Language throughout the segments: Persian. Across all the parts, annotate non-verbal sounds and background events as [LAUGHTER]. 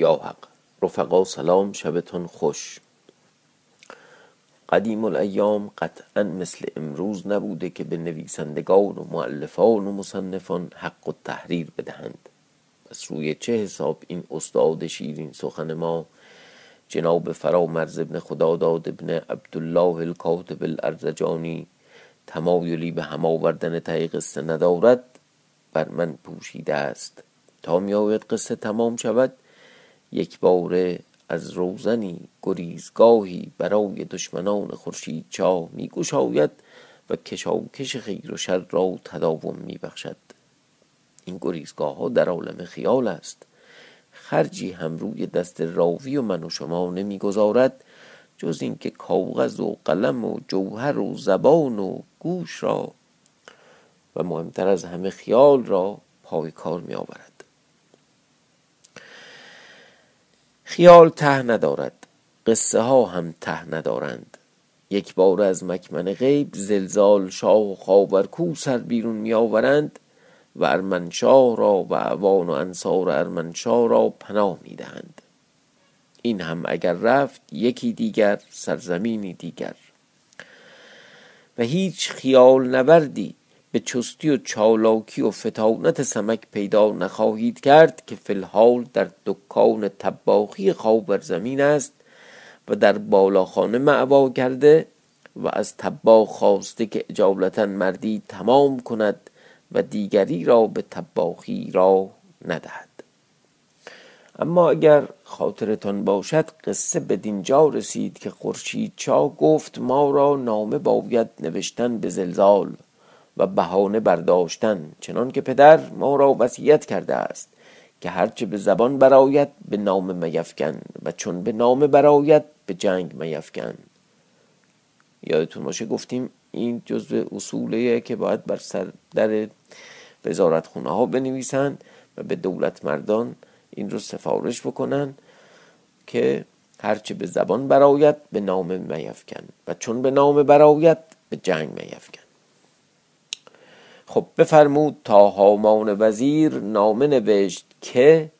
یا حق. رفقا سلام شبتون خوش. قدیم الایام قطعا مثل امروز نبوده که به نویسندگان و معلفان و مصنفان حق و تحریر بدهند. پس روی چه حساب این استاد شیرین سخن ما؟ جناب فرامرز ابن خداداد ابن عبدالله الکاتب الارزجانی تمایلی به هم آوردن تای قصه ندارد بر من پوشیده است. تا میآید قصه تمام شود یک باره از روزنی گریزگاهی برای دشمنان خورشید چاه می گشاید و کشاکش خیر و شر را تداوم می بخشد این گریزگاه ها در عالم خیال است. خرجی هم روی دست راوی و من و شما نمی‌گذارد جز اینکه کاغذ و قلم و جوهر و زبان و گوش را و مهمتر از همه خیال را پای کار می آورد خیال ته ندارد قصه ها هم ته ندارند. یک بار از مکمن غیب زلزال شاه و خاورکو سر بیرون می آورند و ارمنشاه را و اوان و انصار ارمنشاه را پناه می دهند این هم اگر رفت یکی دیگر سرزمینی دیگر. و هیچ خیال نوردی به چستی و چالاکی و فتانت سمک پیدا نخواهید کرد که فی الحال در دکان تباخی خاور زمین است و در بالاخانه معوا کرده و از تباخ خواسته که اجالتا مردی تمام کند و دیگری را به تباخی را ندهد. اما اگر خاطرتان باشد قصه به دینجا رسید که خورشید چا گفت ما را نامه باید نوشتن به زلزال. و بهانه برداشتن چنان که پدر ما را وصیت کرده است که هرچه به زبان برایت به نام میفکن و چون به نام برایت به جنگ میفکن. یادتون باشه گفتیم این جزو اصوله که باید بر سر در وزارت خونه ها بنویسند و به دولت مردان این رو سفارش بکنن که هرچه به زبان برایت به نام میفکن و چون به نام برایت به جنگ میفکن. خب بفرمود تا هامان وزیر نامه نوشت که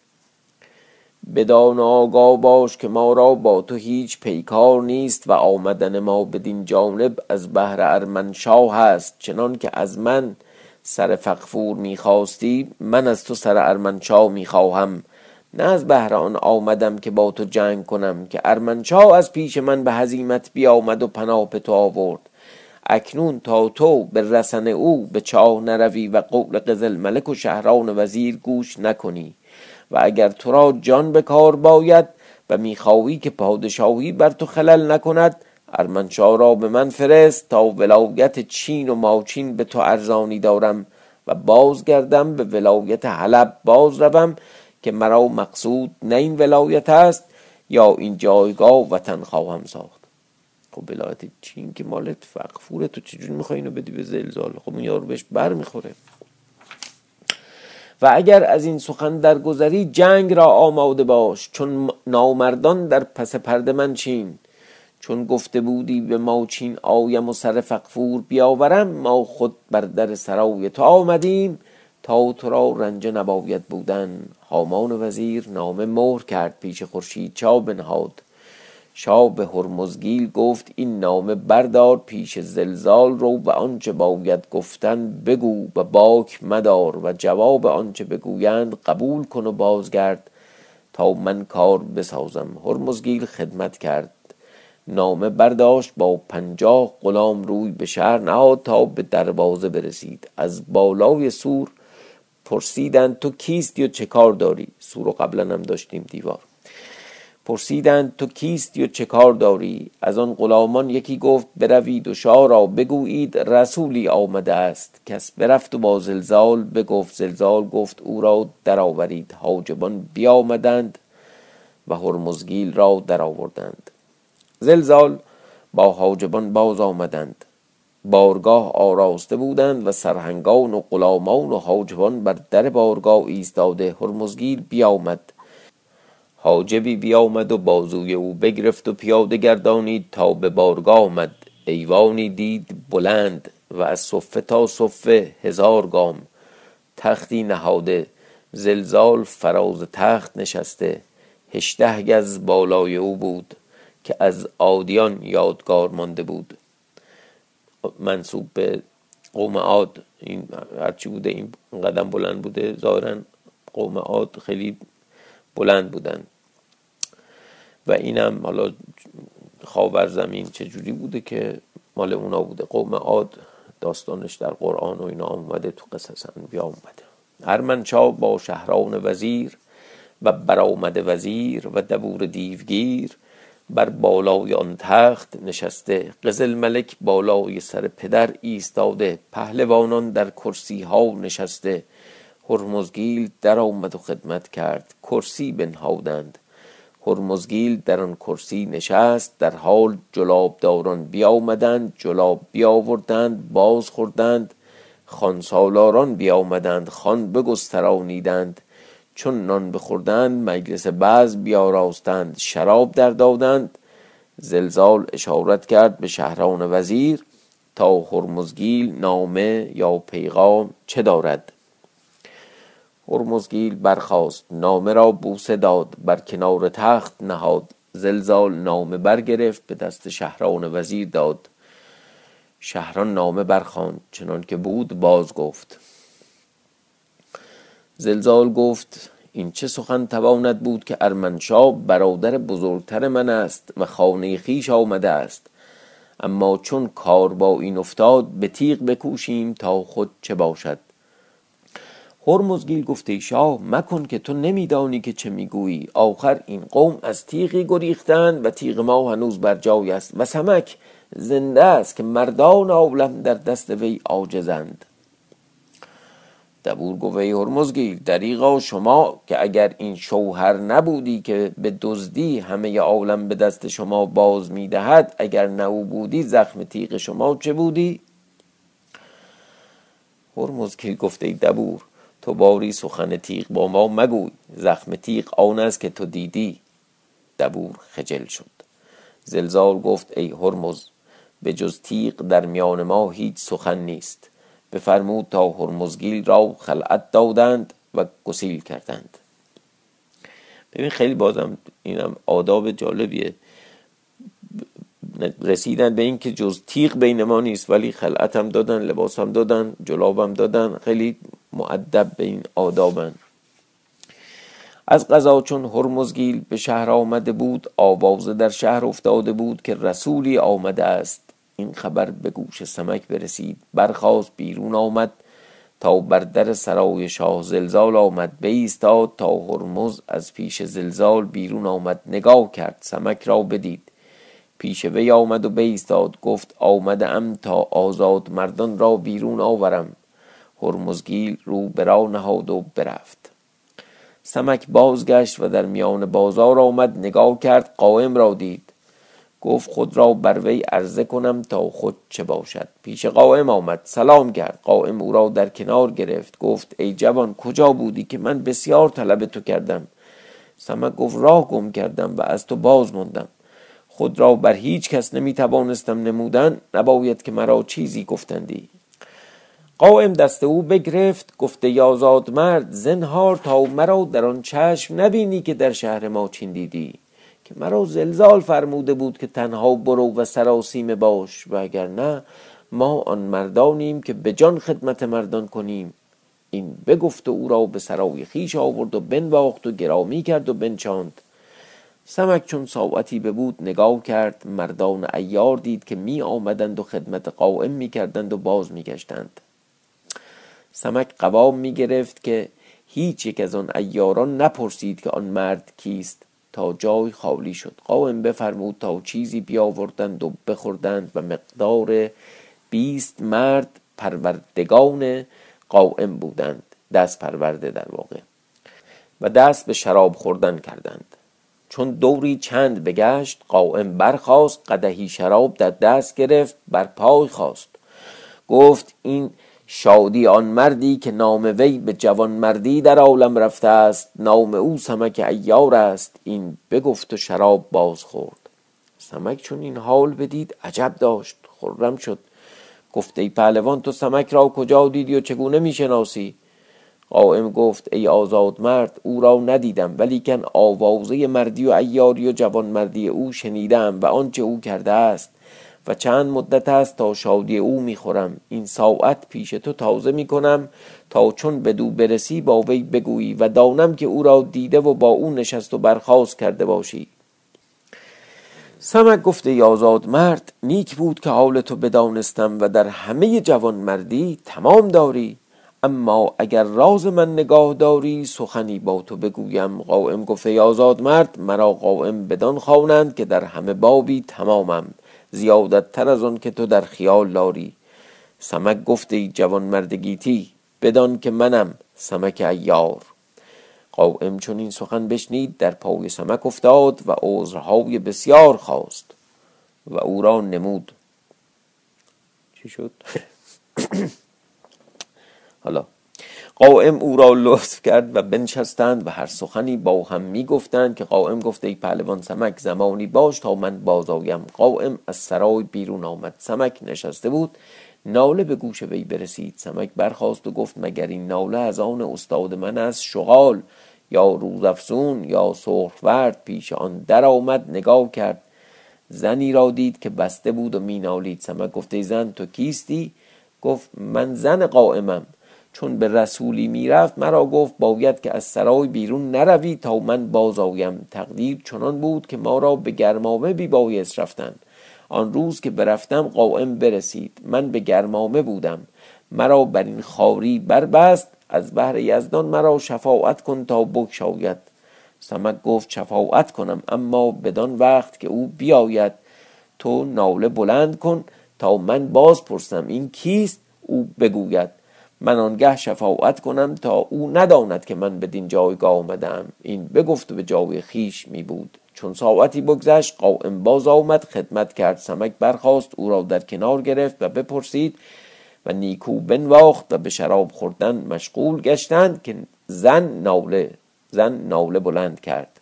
بدان آگاه باش که ما را با تو هیچ پیکار نیست و آمدن ما بدین جانب از بهر ارمنشاه هست چنان که از من سر فقفور می‌خواستی من از تو سر ارمنشاه می‌خواهم. نه از بهر آن آمدم که با تو جنگ کنم که ارمنشاه از پیش من به هزیمت بیامد و پناه به تو آورد. اکنون تا تو به رسن او به چاه نروی و قول قزل ملک و شهران وزیر گوش نکنی. و اگر تو را جان به کار باید و می‌خواهی که پادشاهی بر تو خلل نکند ارمنشاه را به من فرست تا ولایت چین و ماچین به تو ارزانی دارم و بازگردم به ولایت حلب باز روم که مرا مقصود نه این ولایت است یا این جایگاه وطن خواهم ساخت. خب چین که مالت فقفوره تو چجوری می‌خوای اینو بدی به زلزال؟ خب اون یارو بهش بر می‌خوره. و اگر از این سخن درگذری جنگ را آماده باش چون نامردان در پس پرده من چین. چون گفته بودی به ما چین آیم و سر فقفور بیاورم ما خود بر در سرای تو آمدیم. تا تو را رنجه نباید بودن. هامان وزیر نامه مهر کرد پیش خورشید چا بنهاد. شاه به هرمزگیل گفت این نامه بردار پیش زلزال رو و آنچه باید گفتن بگو و باک مدار و جواب آنچه بگویند قبول کن و بازگرد تا من کار بسازم. هرمزگیل خدمت کرد. نامه برداشت با پنجاه غلام روی به شهر نهاد تا به دروازه برسید. از بالای سور پرسیدند تو کیستی و چه کار داری؟ سور قبلا هم داشتیم دیوار. پرسیدند تو کیستی و چه کار داری؟ از آن غلامان یکی گفت بروید و شاه را بگویید رسولی آمده است. کس برفت و با زلزال بگفت زلزال گفت او را درآورید. حاجبان بیامدند و هرمزگیل را درآوردند. زلزال با حاجبان باز آمدند. بارگاه آراسته بودند و سرهنگان و غلامان و حاجبان بر در بارگاه ایستاده هرمزگیل بیامد. حاجبی بیامد و بازوی او بگرفت و پیاده گردانید تا به بارگاه آمد. ایوانی دید بلند و از صفه تا صفه هزار گام. تختی نهاده زلزال فراز تخت نشسته. هشده گز بالای او بود که از عادیان یادگار مانده بود. منصوب به قوم عاد این هرچی بوده این قدم بلند بوده ظاهرا قوم عاد خیلی بلند بودن. و اینم حالا خاور زمین چجوری بوده که مال اونا بوده. قوم عاد داستانش در قرآن و اینا آمده تو قصص انبیا آمده. هرمنشا با شهران وزیر و برآمده وزیر و دبور دیوگیر بر بالای آن تخت نشسته. قزل ملک بالای سر پدر ایستاده. پهلوانان در کرسی ها نشسته. هرمزگیل در آمد و خدمت کرد. کرسی بنهادند. هرمزگیل در آن کرسی نشست در حال جلابداران بیامدند جلاب بیاوردند باز خوردند خانسالاران بیامدند خان بگسترانیدند. چون نان بخوردند مجلس بعض بیاراستند شراب در دادند. زلزال اشارت کرد به شهران وزیر تا هرمزگیل نامه یا پیغام چه دارد. هرمزگیل برخاست نامه را بوسه داد بر کنار تخت نهاد. زلزال نامه برگرفت به دست شهران وزیر داد. شهران نامه برخواند چنان که بود باز گفت. زلزال گفت این چه سخن تواند بود که ارمنشاه برادر بزرگتر من است و خانه خیش آمده است. اما چون کار با این افتاد به تیغ بکوشیم تا خود چه باشد. هرمزگیل گفته شاه مکن که تو نمیدانی که چه می‌گویی. آخر این قوم از تیغی گریختند و تیغ ما هنوز بر جای است و سمک زنده است که مردان عالم در دست وی عاجزند. دبور گفت ای هرمزگیل دریغا شما که اگر این شوهر نبودی که به دزدی همه عالم به دست شما باز می‌دهد اگر نه بودی زخم تیغ شما چه بودی؟ هرمزگیل گفته دبور تو باری سخن تیغ با ما مگوی زخم تیغ آن است که تو دیدی. دبور خجل شد. زلزال گفت ای هرمز به جز تیغ در میان ما هیچ سخن نیست. بفرمود تا هرمزگیل را خلعت دادند و گسیل کردند. ببین خیلی بازم اینم آداب جالبیه. رسیدن به اینکه جز تیغ بین ما نیست ولی خلعت هم دادن لباس هم دادن جلاب هم دادن خیلی معدب به این آدابن. از قضا چون هرمزگیل به شهر آمده بود آوازه در شهر افتاده بود که رسولی آمده است. این خبر به گوش سمک برسید. برخواست بیرون آمد تا بر در سرای شاه زلزال آمد. بایستاد تا هرمز از پیش زلزال بیرون آمد. نگاه کرد. سمک را بدید. پیش وی آمد و بایستاد گفت آمده ام تا آزاد مردان را بیرون آورم. هرمزگیل رو برا نهاد و برفت. سمک بازگشت و در میان بازار آمد نگاه کرد قائم را دید. گفت خود را بر وی عرضه کنم تا خود چه باشد. پیش قائم آمد سلام کرد. قائم او را در کنار گرفت گفت ای جوان کجا بودی که من بسیار طلب تو کردم؟ سمک گفت راه گم کردم و از تو باز ماندم. خود را بر هیچ کس نمی توانستم نمودن نباید که مرا چیزی گفتندی. قائم دست او بگرفت گفته یازاد مرد زنهار تا مرا در آن چشم نبینی که در شهر ما چین دیدی. که مرا زلزال فرموده بود که تنها برو و سراسیمه باش و اگر نه ما آن مردانیم که به جان خدمت مردان کنیم. این بگفت و او را به سرای خیش آورد و بنواخت و گرامی کرد و بنچاند سمک چون ساعتی بود نگاه کرد مردان ایار دید که می آمدند و خدمت قائم می کردند و باز می گشتند سمک قوام می گرفت که هیچ یک از آن ایاران نپرسید که آن مرد کیست تا جای خالی شد. قائم بفرمود تا چیزی بیاوردند و بخوردند و مقدار بیست مرد پروردگان قائم بودند دست پرورده در واقع و دست به شراب خوردن کردند. چون دوری چند بگشت قائم برخاست قدهی شراب در دست گرفت بر پای خواست گفت این شادی آن مردی که نام وی به جوان مردی در عالم رفته است نام او سمک ایار است. این بگفت و شراب باز خورد سمک چون این حال بدید عجب داشت خرم شد. گفت ای پهلوان تو سمک را کجا دیدی و چگونه می‌شناسی قائم گفت ای آزاد مرد او را ندیدم ولیکن آوازه مردی و ایاری و جوان مردی او شنیدم و آنچه او کرده است. و چند مدت است تا شادی او می‌خورم. این ساعت پیش تو تازه می‌کنم تا چون بدو برسی با وی بگویی و دانم که او را دیده و با او نشست و برخواست کرده باشی. سمک گفته یازاد مرد نیک بود که حال تو بدانستم و در همه جوان مردی تمام داری. اما اگر راز من نگاه داری سخنی با تو بگویم. قائم گفته یازاد مرد مرا قائم بدان خوانند که در همه بابی تمامم. زیادت تر از آن که تو در خیال داری سمک گفته ای جوان مردگیتی بدان که منم سمک ایار قائم چون این سخن بشنید در پای سمک افتاد و عذرهای بسیار خواست و او را نمود. چی شد؟ [COUGHS] حالا قائم او را لطف کرد و بنشستند و هر سخنی با هم می گفتند که قائم گفته ای پهلوان سمک زمانی باش تا من بازایم قائم از سرای بیرون آمد. سمک نشسته بود. ناله به گوش وی برسید. سمک برخواست و گفت مگر این ناله از آن استاد من است شغال یا روزافزون یا سرخورد؟ پیش آن در آمد نگاه کرد. زنی را دید که بسته بود و مینالید. سمک گفته زن تو کیستی؟ گفت من زن قائمم. چون به رسولی می‌رفت مرا گفت باید که از سرای بیرون نروی تا من باز آیم تقدیر چنان بود که ما را به گرمامه بی بایست رفتن آن روز که برفتم قائم برسید. من به گرمامه بودم. مرا بر این خاری بربست. از بهر یزدان مرا شفاعت کن تا بکشاید سمک گفت شفاعت کنم اما بدان وقت که او بیاید. تو ناله بلند کن تا من باز پرسم این کیست؟ او بگوید. من آنگه شفاعت کنم تا او نداند که من بدین جایگاه آمدم. این بگفت و به جای خیش می بود. چون ساعتی بگذشت قائم باز آمد خدمت کرد سمک برخاست او را در کنار گرفت و بپرسید و نیکو بنواخت و به شراب خوردن مشغول گشتند که زن ناله زن ناله بلند کرد.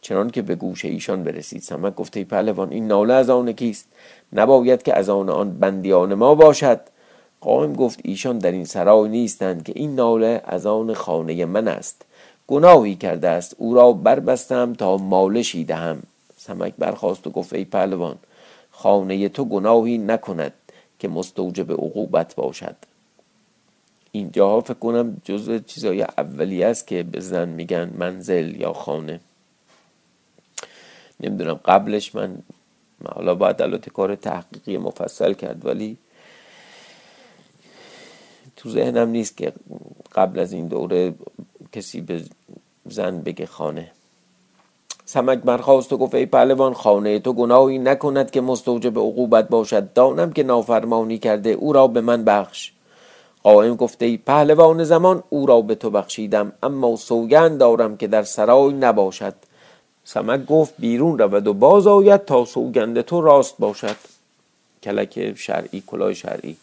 چنان که به گوش ایشان برسید سمک گفته پهلوان این ناله از آن کیست؟ نباید که از آن آن بندیان ما باشد. قائم گفت ایشان در این سرای نیستند که این ناله از آن خانه من است. گناهی کرده است. او را بربستم تا مالشی دهم. سمک برخواست و گفت ای پهلوان خانه تو گناهی نکند که مستوجب عقوبت باشد. اینجا فکر کنم جزء چیزای اولی است که به زن میگن منزل یا خانه. نمی‌دونم قبلش من حالا باید البته کار تحقیقی مفصل کرد ولی تو ذهنم نیست که قبل از این دوره کسی به زن بگه خانه. سمک برخواست و گفت ای پهلوان خانه تو گناهی نکند که مستوجب عقوبت باشد. دانم که نافرمانی کرده او را به من بخش. قائم گفته ای پهلوان زمان او را به تو بخشیدم اما سوگند دارم که در سرای نباشد. سمک گفت بیرون رود و باز آید تا سوگند تو راست باشد. کلک شرعی کلاه شرعی.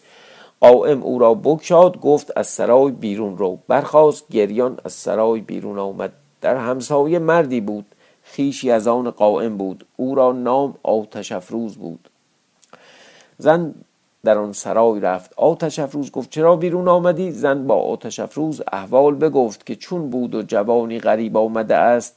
قائم او را بکشاد گفت از سرای بیرون رو برخواست گریان از سرای بیرون آمد. در همسایه مردی بود. خیشی از آن قائم بود. او را نام آتش افروز بود. زن در آن سرای رفت. آتش افروز گفت چرا بیرون آمدی؟ زن با آتش افروز احوال بگفت که چون بود و جوانی غریب آمده است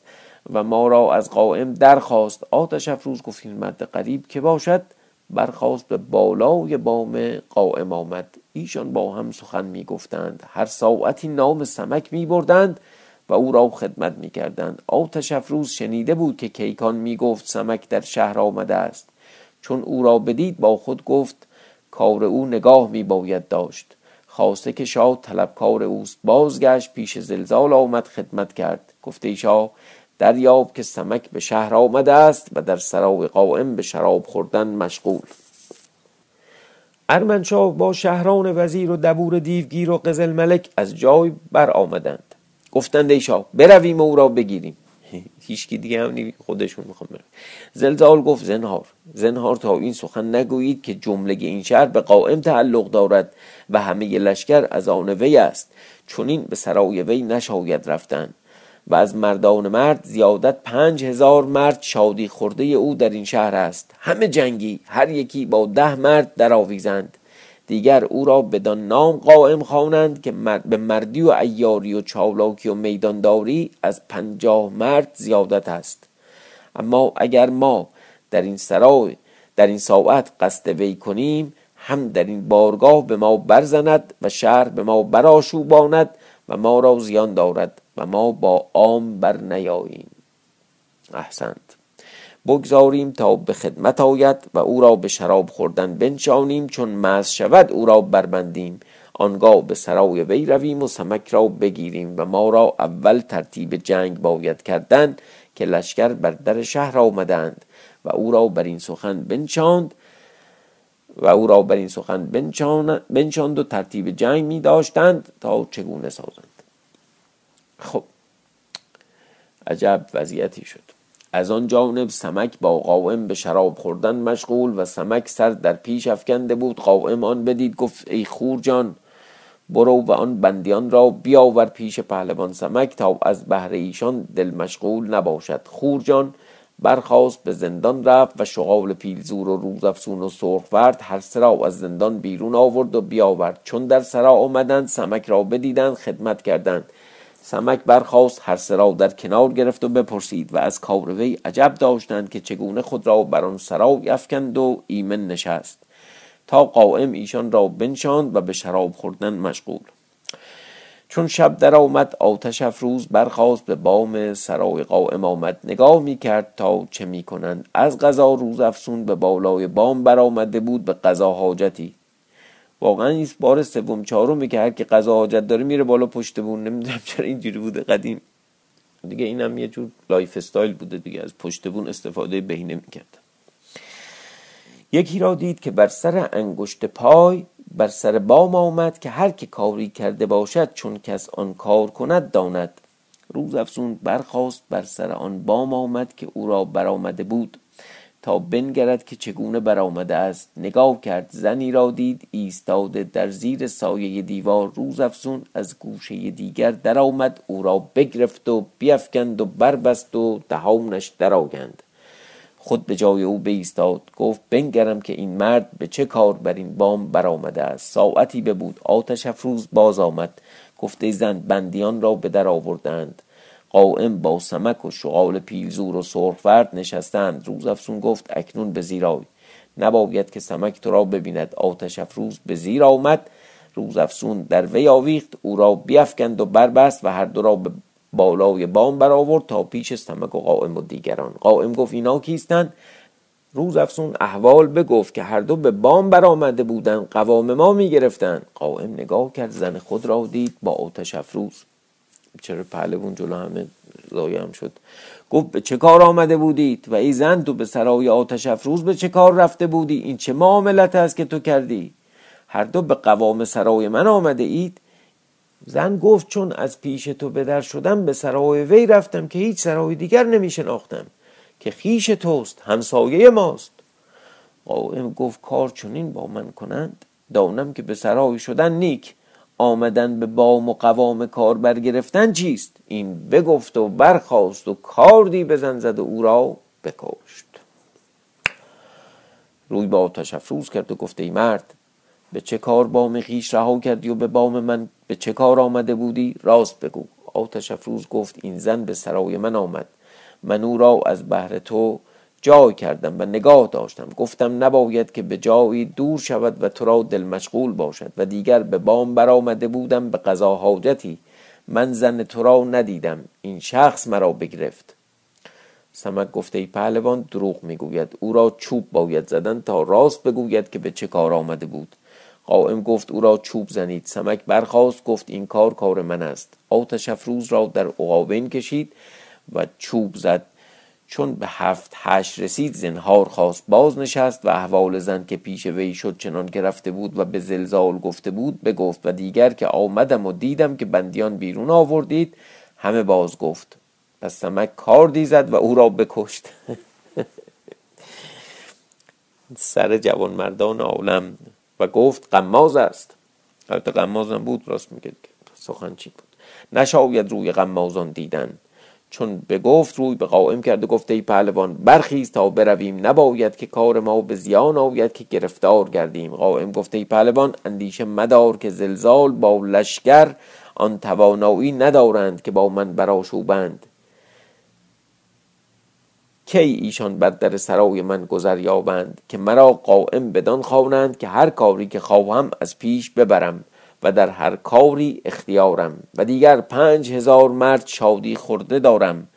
و ما را از قائم درخواست. آتش افروز گفت این مرد غریب که باشد؟ برخواست به بالای بام قائم آمد. ایشان با هم سخن می گفتند هر ساعتی نام سمک می بردند و او را خدمت می کردند آتش افروز شنیده بود که کیکان می گفت سمک در شهر آمده است. چون او را بدید با خود گفت کار او نگاه می باید داشت. خواسته که شاه طلبکار اوست. بازگشت پیش زلزال آمد خدمت کرد. گفته شاه دریاب که سمک به شهر آمده است و در سرای قائم به شراب خوردن مشغول. ارمنشاه با شهران وزیر و دبور دیوگیر و قزل ملک از جای بر آمدند. گفتند ای شاه برویم او را بگیریم. [LAUGHS] هیچکی دیگه هم خودشون می‌خوام برن زلزال گفت زنهار زنهار تا این سخن نگویید که جمله این شهر به قائم تعلق دارد و همه لشکر از آن وی است. چون این به سرای وی نشاید رفتن. و از مردان مرد زیادت پنج هزار مرد شادی خورده او در این شهر است. همه جنگی هر یکی با ده مرد در آویزند دیگر او را بدان نام قائم خوانند که به مردی و ایاری و چالاکی و میدانداری از پنجاه مرد زیادت است. اما اگر ما در این سرای در این ساعت قصد وی کنیم هم در این بارگاه به ما برزند و شهر به ما براشوباند و ما را زیان دارد و ما با عام بر نیاییم. احسنت. بگذاریم تا به خدمت آید و او را به شراب خوردن بنشانیم. چون مز شود او را بربندیم. آنگاه به سرای وی رویم و سمک را بگیریم و ما را اول ترتیب جنگ باید کردن که لشکر بر در شهر آمدند و او را بر این سخن بنشاند و او را بر این سخن بنشاند و ترتیب جنگ می داشتند تا چگونه سازند. خب عجب وضعیتی شد. از آن جانب سمک با قائم به شراب خوردن مشغول و سمک سر در پیش افکنده بود. قائم آن بدید گفت ای خور جان برو و آن بندیان را بیاور پیش پهلوان سمک تا از بهر ایشان دل مشغول نباشد. خورجان برخواست به زندان رفت و شغال پیلزور و روزافسون و سرخورد هر سرا از زندان بیرون آورد و بیاورد. چون در سرا آمدند سمک را بدیدند خدمت کردند. سمک برخواست هر سرا در کنار گرفت و بپرسید و از کار وی عجب داشتند که چگونه خود را بر آن سرا افکند و ایمن نشست. تا قائم ایشان را بنشاند و به شراب خوردن مشغول. چون شب در آمد آتش افروز برخاست به بام سرای قائم آمد. نگاه می کرد تا چه می کنند از قضا روز افسون به بالای بام برآمده بود به قضا حاجتی. واقعا این بار سوم چهارم که هر که قضا حاجت داره میره بالا پشت بون. نمی‌دونم چرا اینجوری بوده قدیم. دیگه اینم یه جور lifestyle بوده دیگه از پشت بون استفاده بهینه می‌کرد. یکی را دید که بر سر انگشت پای بر سر بام آمد که هر که کاری کرده باشد چون کس آن کار کند داند. روز افزون برخواست بر سر آن بام آمد که او را برآمده بود. تا بنگرد که چگونه برآمده است نگاه کرد زنی را دید ایستاده در زیر سایه دیوار. روز افزون از گوشه دیگر درآمد او را بگرفت و بیفکند و بربست و دهانش درآگند. خود به جای او بیستاد. گفت بنگرم که این مرد به چه کار بر این بام برآمده است. ساعتی ببود. آتش افروز باز آمد. گفته زن بندیان را به در آوردند. قائم با سمک و شغال پیلزور و سرخورد نشستند. روز افسون گفت اکنون به زیرای نباید که سمک تو را ببیند. آتش افروز به زیر آمد. روز افسون در وی آویخت. او را بیافکند و بربست و هر دو را به بالای بام برآورد تا پیش سمک و قائم و دیگران. قائم گفت اینا کیستند؟ روز افسون احوال بگفت که هر دو به بام برآمده بودند قوام ما می‌گرفتند. قائم نگاه کرد زن خود را دید با آتش افروز. چرا پهلوون جلو همه لایم شد؟ گفت به چه کار آمده بودید؟ و ای زن تو به سرای آتش افروز به چه کار رفته بودی؟ این چه معاملت است که تو کردی؟ هر دو به قوام سرای من آمده اید زن گفت چون از پیش تو بدر شدم به سرای وی رفتم که هیچ سرای دیگر نمی شناختم که خیش توست همسایه ماست. قائم گفت کار چنین با من کنند؟ دانم که به سرای شدن نیک آمدن به بام و قوام کار برگرفتن چیست؟ این بگفت و برخواست و کاردی بزن زد و او را بکشت. روی با آتش افروز کرد و گفته ای مرد به چه کار بام خیش رها کردی و به بام من به چه کار آمده بودی؟ راست بگو. آتش افروز گفت این زن به سرای من آمد. من او را از بهر تو جای کردم و نگاه داشتم. گفتم نباید که به جایی دور شود و تو را دل مشغول باشد و دیگر به بام برآمده بودم به قضا حاجتی. من زن تو را ندیدم. این شخص مرا بگرفت. سمک گفته ای پهلوان دروغ می‌گوید. او را چوب باید زدن تا راست بگوید که به چه کار آمده بود. قائم گفت او را چوب زنید. سمک برخواست گفت این کار کار من است. آتش افروز را در عقابین کشید و چوب زد. چون به هفت هشت رسید زنهار خواست. باز نشست و احوال زن که پیش وی شد چنان که رفته بود و به زلزال گفته بود بگفت و دیگر که آمدم و دیدم که بندیان بیرون آوردید همه باز گفت. پس سمک کار زد و او را بکشت. [LAUGHS] سر جوان مردان عالم. و گفت قماز است. البته قمازم بود راست میگه سخن چی بود؟ نشاید روی غمازان دیدن. چون به گفت روی به قائم کرد و گفت ای پهلوان برخیز تا برویم. نباید که کار ما به زیان آید که گرفتار گردیم. قائم گفت ای پهلوان اندیشه مدار که زلزال با لشکر آن توانایی ندارند که با من براشوبند کی ایشان بر در سرای من گذر یابند که مرا قائم بدان خوانند که هر کاری که خواهم از پیش ببرم و در هر کاری اختیارم و دیگر پنج هزار مرد شادی خورده دارم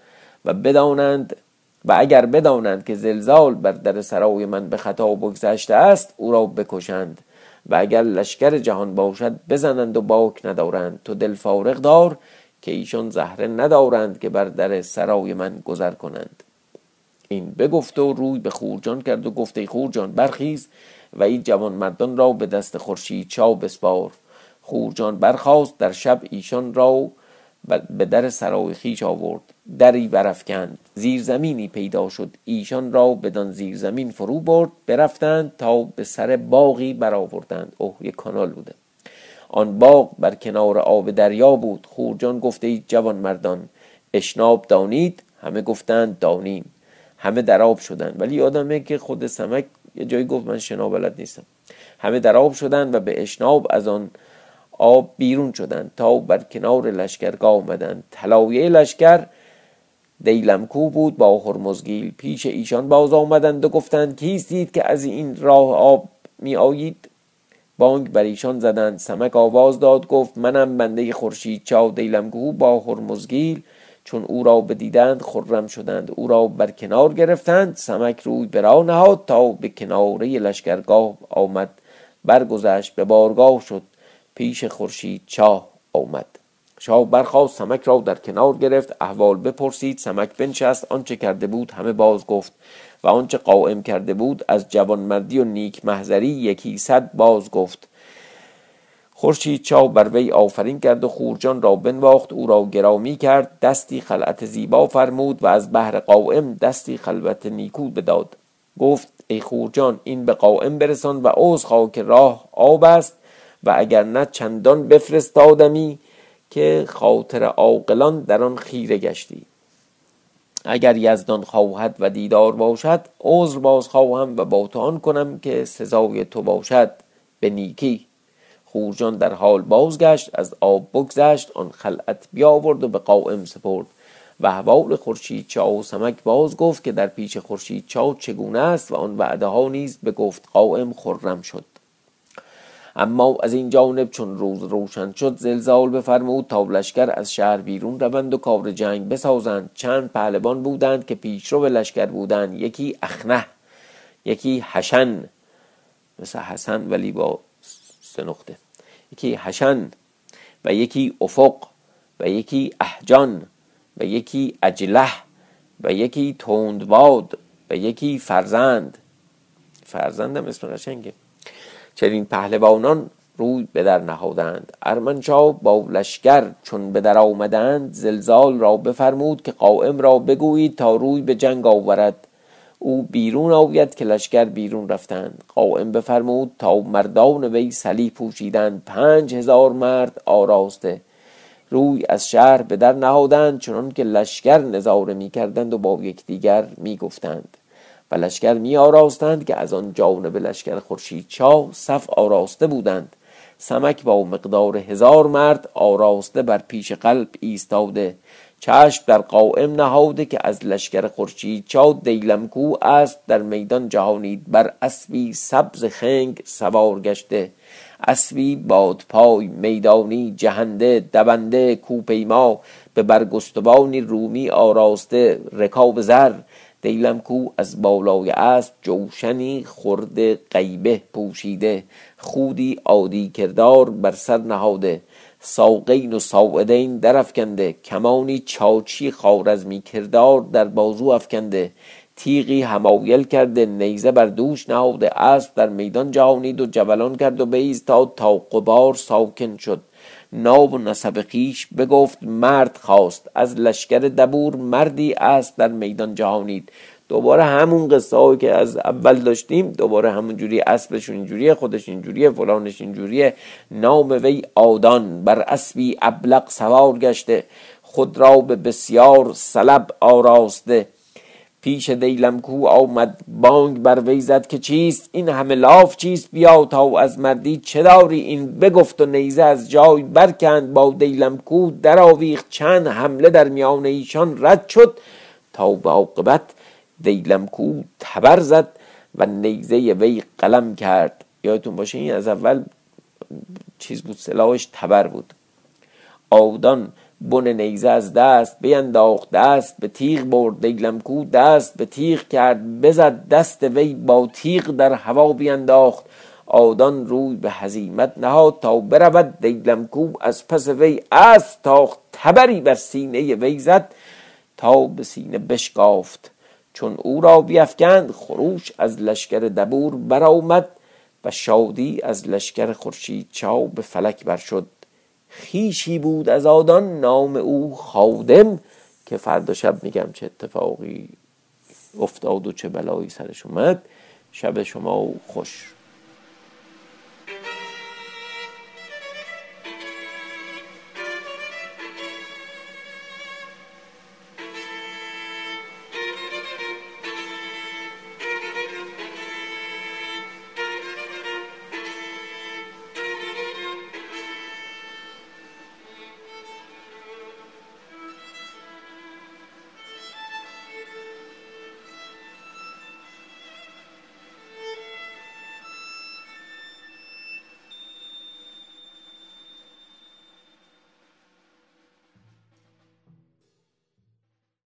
و بدانند و اگر بدانند که زلزال بر در سرای من به خطا بگذشته است او را بکشند و اگر لشکر جهان باشد بزنند و باک ندارند. تو دل فارغ دار که ایشان زهره ندارند که بر در سرای من گذر کنند. این بگفت و روی به خورجان کرد و گفت ای خورجان برخیز و این جوان مردان را به دست خورشید چاو بسپار. خورجان برخاست در شب ایشان را به در سرای خیش آورد. دری برافکند زیرزمینی پیدا شد. ایشان را بدان زیرزمین فرو برد برفتند تا به سر باغی برآوردند. اوه یک کانال بوده. آن باغ بر کنار آب دریا بود. خورجان گفته ای جوان مردان اشناب دانید؟ همه گفتند دانیم. همه در آب شدند ولی آدمه که خود سمک یه جایی گفت من شنا بلد نیستم. همه در آب شدند و به اشناب از آن آب بیرون شدند تا بر کنار لشکرگاه آمدند طلایه لشکر دیلمکو بود با هرمزگیل پیش ایشان باز آمدند و گفتند کیستید که از این راه آب می آیید بانگ بر ایشان زدند. سمک آواز داد گفت منم بنده خورشید چاو دیلمکو با هرمزگیل چون او را بدیدند خرم شدند. او را بر کنار گرفتند. سمک روی برا نهاد تا به کناره لشکرگاه آمد. برگذشت به بارگاه شد. پیش خورشید چاه آمد. شاه برخواست سمک را در کنار گرفت. احوال بپرسید. سمک بنشست. آنچه کرده بود همه باز گفت و آنچه قائم کرده بود از جوانمردی و نیک محضری یکی صد باز گفت. خورشید چاو بر وی آفرین کرد و خورجان را بنواخت. او را گرامی کرد. دستی خلعت زیبا فرمود و از بهر قائم دستی خلوت نیکو بداد. گفت ای خورجان این به قائم برسان و عوض خواه که راه آب است و اگر نه چندان بفرستادمی که خاطر عاقلان در آن خیره گشتی. اگر یزدان خواهد و دیدار باشد عذر باز خواهم و با تو آن کنم که سزای تو باشد. به نیکی. خورجان در حال بازگشت از آب بگذشت آن خلعت بیاورد و به قائم سپرد. و احوال خورشید چا و سمک باز گفت که در پیش خورشید چا چگونه است و آن وعده ها نیز به گفت قائم خرم شد. اما از این جانب چون روز روشن شد زلزال بفرمود تا لشکر از شهر بیرون روند و کار جنگ بسازند. چند پهلوان بودند که پیشرو لشکر بودند یکی اخنه یکی حشن مثل حسن ولی با سه نقطه یکی حشن و یکی افق و یکی احجان و یکی اجله و یکی توندباد و یکی فرزند. فرزندم اسم قشنگه. چنین پهلوانان روی به در نهادند. ارمنشاه با لشکر چون به در آمدند زلزال را بفرمود که قائم را بگویید تا روی به جنگ آورد. او بیرون آید که لشکر بیرون رفتند. قائم بفرمود تا مردان وی سلی پوشیدند. پنج هزار مرد آراسته. روی از شهر به در نهادند چنان که لشکر نظاره می کردند و با یکدیگر می گفتند و لشکر می آراستند که از آن جانب لشکر خورشید چا صف آراسته بودند. سمک با مقدار هزار مرد آراسته بر پیش قلب ایستاده. چشم در قائم نهاده که از لشکر خورشید چا دیلمکو است در میدان جهانید بر اسبی سبز خنگ سوار گشته. اسبی بادپای میدانی جهنده دبنده کوپیما به برگستوانی رومی آراسته رکاب زر. دیلمکو از بالای اسب جوشنی خورده قیبه پوشیده. خودی عادی کردار بر سر نهاده. ساقین و ساعدین در افکنده کمانی چاچی خارزمی کردار در بازو افکنده. تیغی همایل کرده. نیزه بر دوش نهاده. اسب در میدان جهانید و جولان کرد و بیستاد تا قبار ساکن شد. ناب و نسب خیش بگفت مرد خواست. از لشکر دبور مردی است در میدان جهانید. دوباره همون قصه که از اول داشتیم دوباره همون جوری اسبش اینجوریه خودش اینجوریه فلانش اینجوریه. نام وی آدان بر اسبی ابلق سوار گشته. خود را به بسیار سلب آراسته. پیش دیلم کو آمد بانگ بر وی زد که چیست؟ این همه لاف چیست؟ بیا تا از مردی چه داری؟ این بگفت و نیزه از جای برکند. با دیلم کو چند حمله در میان ایشان رد شد. تا به عاقبت دیلم کو تبر زد و نیزه وی قلم کرد. یادتون باشه این از اول چیز بود سلاحش تبر بود. آودان بن نیزه از دست بینداخت دست به تیغ برد. دیلمکو دست به تیغ کرد بزد دست وی با تیغ در هوا بینداخت. آدان روی به هزیمت نهاد تا برود. دیلمکو از پس وی از تاخت تبری بر سینه وی زد تا به سینه بشکافت. چون او را بیفکند خروش از لشکر دبور برآمد و شادی از لشکر خورشید چاو به فلک بر شد خیشی بود از آدان نام او خادم که فردا شب میگم چه اتفاقی افتاد و چه بلایی سرش اومد. شب شما خوش.